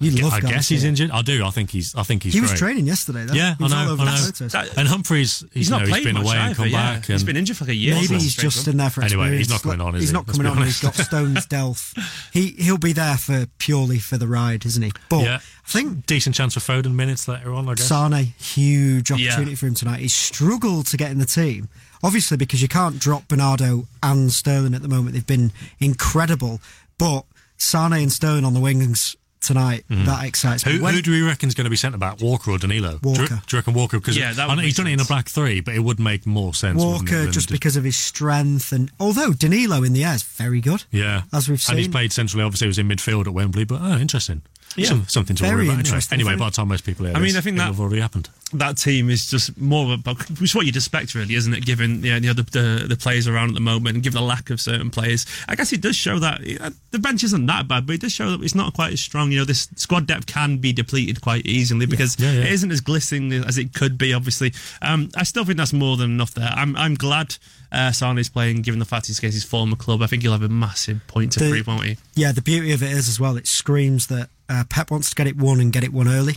You I, love I guess he's injured. I do. I think he's. I think he's. He was training yesterday. Though. Yeah, he I know. all over I know. That- And Humphreys, he's, He's not know, he's played been much away and come yeah. back. He's been injured for like a year. Maybe he's just in there for Anyway, he's not coming on, is He's he? not coming on. He's got. Stones Delph. He he'll be there for purely for the ride, isn't he? But yeah, I think decent chance for Foden minutes later on. I guess. Sane, huge opportunity Yeah. for him tonight. He's struggled to get in the team, obviously because you can't drop Bernardo and Sterling at the moment. They've been incredible, but Sane and Sterling on the wings tonight mm-hmm. that excites me. Who, When- who do we reckon is going to be centre back? Walker or Danilo? Do you- Walker. Do you reckon Walker? Because Yeah, that I would know make he's done it in a sense. black three, but it would make more sense. wouldn't it, Walker, than just because of his strength, and although Danilo in the air is very good, Yeah, as we've seen, and he's played centrally. Obviously, he was in midfield at Wembley, but oh, interesting. Yeah. Some, something to worry about. Anyway, interesting. anyway, by the time most people hear I mean, this, I think that- have already happened. that team is just more of a, it's what you'd expect, really, isn't it? Given you know, the, other, the the players around at the moment, and given the lack of certain players, I guess it does show that uh, the bench isn't that bad, but it does show that it's not quite as strong. You know, this squad depth can be depleted quite easily because Yeah, yeah. it isn't as glistening as it could be. Obviously, um, I still think that's more than enough there. I'm I'm glad uh, Sane is playing, given the fact he's against his former club. I think he'll have a massive point to The- prove, won't he? Yeah, the beauty of it is as well, it screams that uh, Pep wants to get it won and get it won early.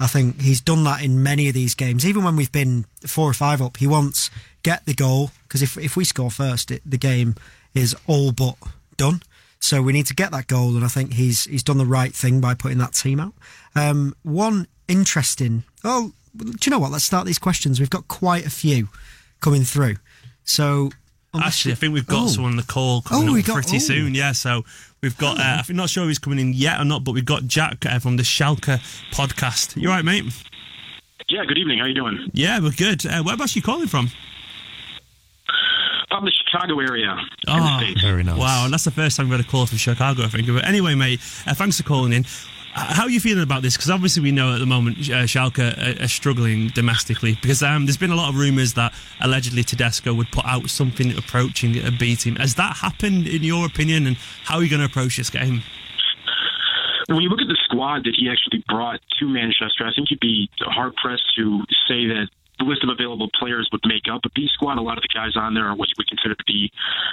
I think he's done that in many of these games. Even when we've been four or five up, he wants get the goal because if if we score first, it, the game is all but done. So we need to get that goal, and I think he's he's done the right thing by putting that team out. Um, one interesting. Oh, do you know what? Let's start these questions. We've got quite a few coming through. So unless Actually, I think we've got Oh. someone on the call coming Oh, up got- pretty oh. soon. Yeah, so we've got. Uh, I'm not sure if he's coming in yet or not, but we've got Jack uh, from the Schalke podcast. You all right, mate? Yeah, good evening. How you doing? Yeah, we're good. Uh, whereabouts you calling from? From the Chicago area. in the Oh, States. Very nice. Wow, and that's the first time we've had a call from Chicago, I think. But anyway, mate, uh, thanks for calling in. How are you feeling about this? Because obviously we know at the moment uh, Schalke are, are struggling domestically because um, there's been a lot of rumours that allegedly Tedesco would put out something approaching a B team. Has that happened in your opinion? And how are you going to approach this game? When you look at the squad that he actually brought to Manchester, I think you'd be hard pressed to say that the list of available players would make up a B squad. A lot of the guys on there are what you would consider to be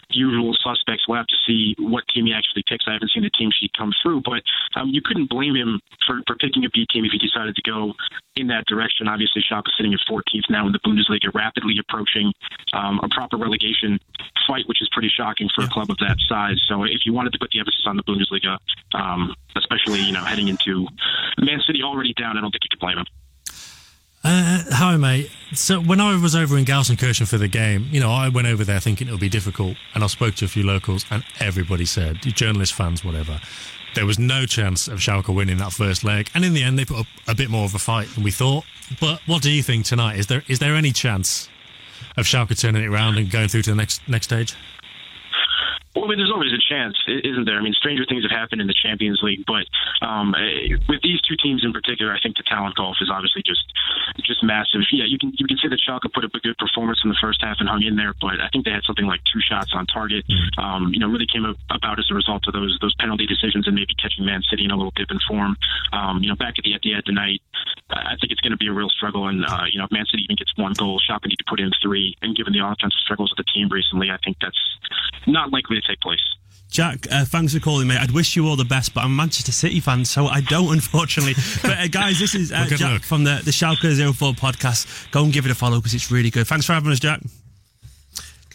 usual suspects. We'll have to see what team he actually picks. I haven't seen the team sheet come through, but um, you couldn't blame him for, for picking a B team if he decided to go in that direction. Obviously, Schalke is sitting at 14th now in the Bundesliga, rapidly approaching um, a proper relegation fight, which is pretty shocking for a club of that size. So if you wanted to put the emphasis on the Bundesliga, um, especially you know heading into Man City already down, I don't think you could blame him. Uh, hi, mate. So when I was over in Gelsenkirchen for the game, you know, I went over there thinking it would be difficult, and I spoke to a few locals, and everybody said, journalists, fans, whatever, there was no chance of Schalke winning that first leg, and in the end, they put up a bit more of a fight than we thought. But what do you think tonight? Is there is there any chance of Schalke turning it around and going through to the next next stage? Well, I mean, there's always a chance, isn't there? I mean, stranger things have happened in the Champions League, but um, eh, with these two teams in particular, I think the talent golf is obviously just just massive. Yeah, you can you can say that Schalke put up a good performance in the first half and hung in there, but I think they had something like two shots on target. Um, you know, really came about as a result of those those penalty decisions and maybe catching Man City in a little dip in form. Um, you know, back at the Etihad tonight, I think it's going to be a real struggle. And uh, you know, if Man City even gets one goal, Schalke need to put in three. And given the offensive struggles of the team recently, I think that's not likely to take place. Jack, uh, thanks for calling me. I'd wish you all the best, but I'm a Manchester City fan, so I don't, unfortunately. but uh, guys, this is uh, Well, Jack luck. from the, the Schalke 04 podcast. Go and give it a follow because it's really good. Thanks for having us, Jack.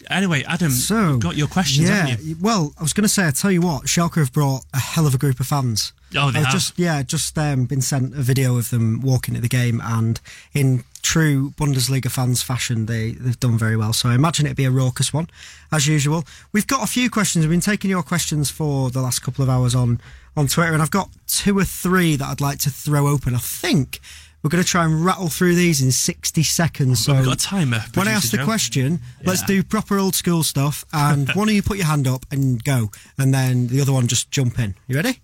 Anyway, Adam, So, you've got your questions, yeah, haven't you? well, I was going to say, I tell you what, Schalke have brought a hell of a group of fans. Oh, they I've have. just yeah, just um, been sent a video of them walking at the game, and in true Bundesliga fans fashion, they they've done very well. So I imagine it'd be a raucous one, as usual. We've got a few questions. We've been taking your questions for the last couple of hours on on Twitter, and I've got two or three that I'd like to throw open. I think. We're going to try and rattle through these in 60 seconds. So We've got a timer, When I ask the Joe. question, let's do proper old school stuff, and one of you put your hand up and go, and then the other one just jump in. You ready?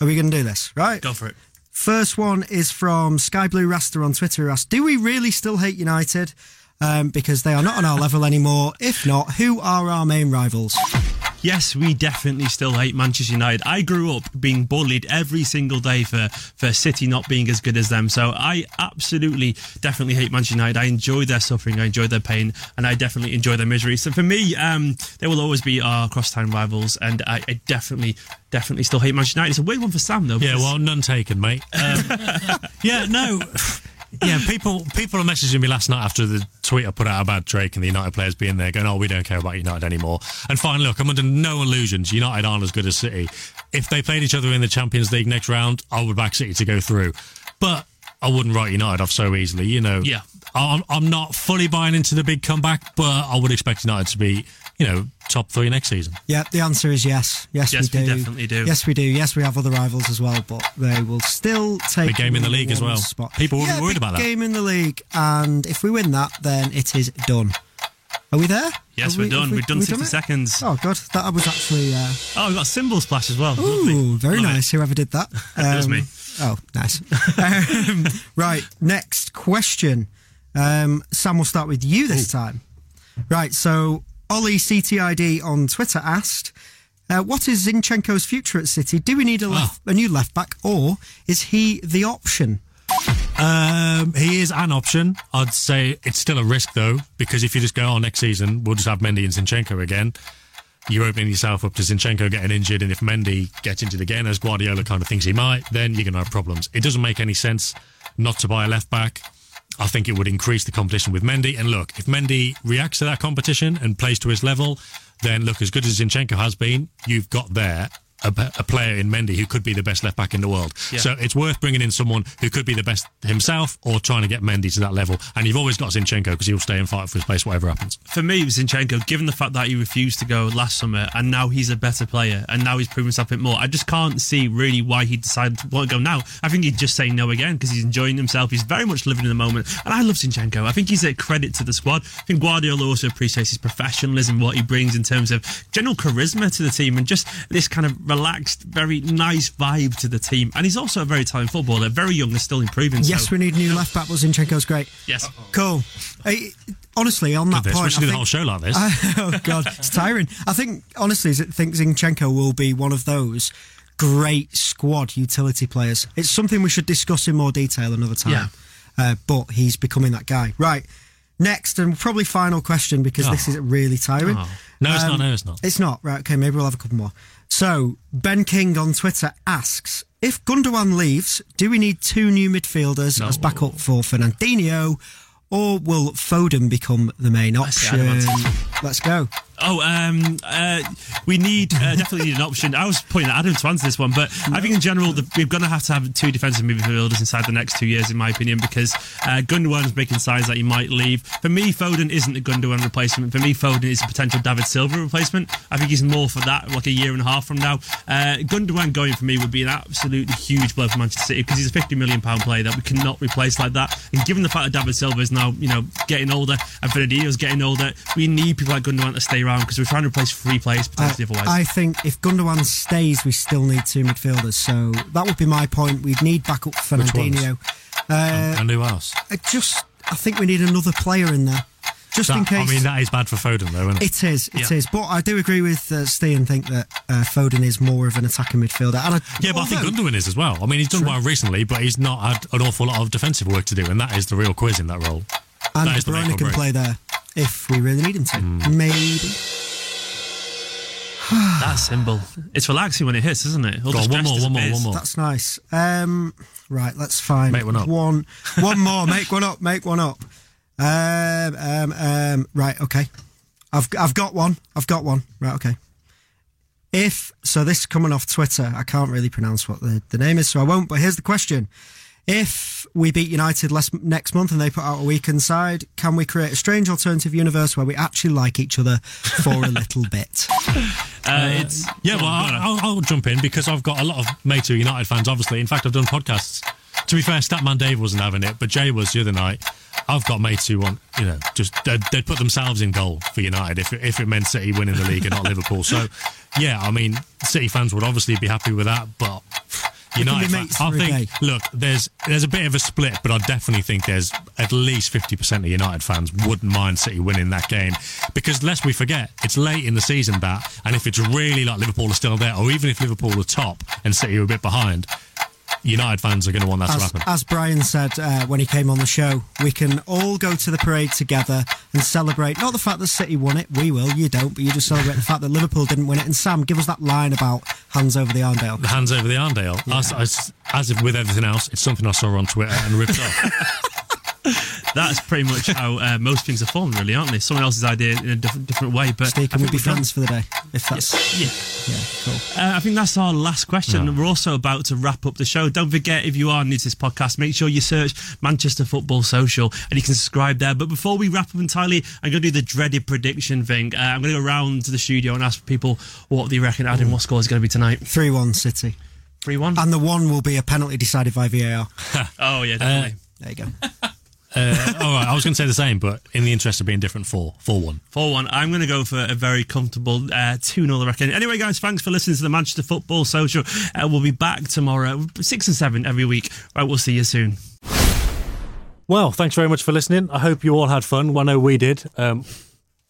Are we going to do this? Right? Go for it. First one is from Sky Blue Raster on Twitter. Asked, "Do we really still hate United? Um, because they are not on our level anymore. If not, who are our main rivals?" Yes, we definitely still hate Manchester United. I grew up being bullied every single day for, for City not being as good as them. So I absolutely, definitely hate Manchester United. I enjoy their suffering, I enjoy their pain, and I definitely enjoy their misery. So for me, um, they will always be our cross-town rivals, and I, I definitely, definitely still hate Manchester United. It's a weird one for Sam, though. Yeah, well, none taken, mate. Um, yeah, no. Yeah, people people are messaging me last night after the tweet I put out about Drake and the United players being there, going, "Oh, we don't care about United anymore." And fine, look, I'm under no illusions. United aren't as good as City. If they played each other in the Champions League next round, I would back City to go through. But I wouldn't write United off so easily. You know, Yeah. I'm, I'm not fully buying into the big comeback, but I would expect United to be, you know, top three next season. Yeah, the answer is yes. Yes, Yes, we we do. definitely do. Yes, we do. Yes, we have other rivals as well, but they will still take Big game in the league as well. Spot. People will be worried about that. Game in the league, and if we win that, then it is done. Are we there? Yes, Have we're we- done. have we- We've done we 60 it? seconds. Oh god, that was actually. Uh, Oh, we've got a cymbal splash as well. Ooh, Lovely. very Love it. nice. Whoever did that. It was Um, me. Oh, nice. um, right, next question. Um, Sam, we'll start with you this time. Right, so Ollie CTID on Twitter asked, uh, "What is Zinchenko's future at City? Do we need a, left, a new left back, or is he the option?" Um, he is an option. I'd say it's still a risk though, because if you just go on next season, we'll just have Mendy and Zinchenko again. You're opening yourself up to Zinchenko getting injured, and if Mendy gets injured again, as Guardiola kind of thinks he might, then you're going to have problems. It doesn't make any sense not to buy a left back. I think it would increase the competition with Mendy. And look, if Mendy reacts to that competition and plays to his level, then look, as good as Zinchenko has been, you've got there a, a player in Mendy who could be the best left back in the world. Yeah. So it's worth bringing in someone who could be the best himself or trying to get Mendy to that level. And you've always got Zinchenko because he'll stay and fight for his place, whatever happens. For me, Zinchenko, given the fact that he refused to go last summer and now he's a better player and now he's proven himself a bit more, I just can't see really why he decided to want to go now. I think he'd just say no again because he's enjoying himself. He's very much living in the moment. And I love Zinchenko. I think he's a credit to the squad. I think Guardiola also appreciates his professionalism, what he brings in terms of general charisma to the team and just this kind of relaxed, very nice vibe to the team. And he's also a very talented footballer, very young and still improving. Yes, so, we need a new left back, but Zinchenko's great. Yes. Cool. Hey, honestly, on that Good this. point, We should do the whole show like this. oh god, it's tiring. I think honestly, I think Zinchenko will be one of those great squad utility players. It's something we should discuss in more detail another time. Yeah. Uh, but he's becoming that guy. Right. Next and probably final question because this Oh. is really tiring. Oh. No, it's not. No, it's not. It's not. Right. Okay. Maybe we'll have a couple more. So Ben King on Twitter asks if Gundogan leaves, do we need two new midfielders No. as backup for Fernandinho, or will Foden become the main option? Let's go. Oh, um, uh, we need uh, definitely need an option. I was pointing at Adam to answer this one, but I think in general the, we're going to have to have two defensive midfielders inside the next two years, in my opinion, because uh, Gundogan's making signs that he might leave. For me, Foden isn't a Gundogan replacement. For me, Foden is a potential David Silva replacement. I think he's more for that, like a year and a half from now. Uh, Gundogan going for me would be an absolutely huge blow for Manchester City because he's a fifty million pound player that we cannot replace like that. And given the fact that David Silva is now, you know, getting older and Fernandinho's getting older, we need people like Gundogan to stay around because we're trying to replace free players potentially otherwise. I think if Gundogan stays, we still need two midfielders. So that would be my point. We'd need backup for Which Fernandinho. Uh, and who else? I just, I think we need another player in there, just in case. I mean, that is bad for Foden, though, isn't it? It is, it Yeah. is. But I do agree with uh, Steve and think that uh, Foden is more of an attacking midfielder. And I, Yeah, but I think although- Gundogan is as well. I mean, he's done well recently, but he's not had an awful lot of defensive work to do, and that is the real quiz in that role. And that De the make Bruyne can break. play there if we really need him to. Hmm. Maybe. that cymbal. It's relaxing when it hits, isn't it? All Go on, one more, one more, one more. That's nice. Um, right, let's find Make one up. One, one more. make one up. Make one up. Um, um, um, right. Okay. I've I've got one. I've got one. Right. Okay. If so, this is coming off Twitter. I can't really pronounce what the, the name is, so I won't. But here's the question: If we beat United less, next month and they put out a weekend side, can we create a strange alternative universe where we actually like each other for a little bit? Uh, it's Yeah, well, on, go on. I'll, I'll jump in because I've got a lot of mates who are United fans, obviously. In fact, I've done podcasts. To be fair, Statman Dave wasn't having it, but Jay was the other night. I've got mates who want, you know, just they'd, they'd put themselves in goal for United if it, if it meant City winning the league and not Liverpool. So, yeah, I mean, City fans would obviously be happy with that, but We can be United, I think. Look, there's there's a bit of a split, but I definitely think there's at least fifty percent of United fans wouldn't mind City winning that game because lest we forget, it's late in the season that, and if it's really like Liverpool are still there, or even if Liverpool are top and City are a bit behind, United fans are going to want that to happen. as Brian said uh, when he came on the show, we can all go to the parade together and celebrate not the fact that City won it, we will, you don't, but you just celebrate the fact that Liverpool didn't win it. And Sam, give us that line about hands over the Arndale. The hands over the Arndale. As, as, as if with everything else, it's something I saw on Twitter and ripped off. That's pretty much how uh, most things are formed, really, aren't they? Someone else's idea in a different, different way. But Steve, can we be friends for the day? If that's Yeah. yeah, cool. Uh, I think that's our last question. We're also about to wrap up the show. Don't forget, if you are new to this podcast, make sure you search Manchester Football Social and you can subscribe there. But before we wrap up entirely, I'm going to do the dreaded prediction thing. Uh, I'm going to go around to the studio and ask people what they reckon. Adam, what score is going to be tonight? 3 1 City. 3 1? And the one will be a penalty decided by VAR. oh, yeah, definitely. There you go. Uh, all right, I was going to say the same, but in the interest of being different, four, four one. 4 1. I'm going to go for a very comfortable uh, 2 0, I reckon. Anyway, guys, thanks for listening to the Manchester Football Social. Uh, we'll be back tomorrow, 6 and 7 every week. Right, we'll see you soon. Well, thanks very much for listening. I hope you all had fun. Well, I know we did. Um,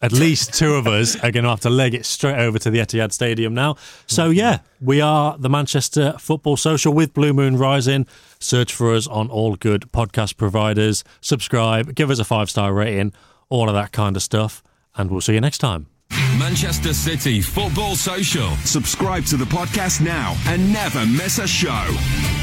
at least two of us are going to have to leg it straight over to the Etihad Stadium now. So, mm-hmm. yeah, we are the Manchester Football Social with Blue Moon Rising. Search for us on all good podcast providers. Subscribe, give us a five star rating, all of that kind of stuff. And we'll see you next time. Manchester City Football Social. Subscribe to the podcast now and never miss a show.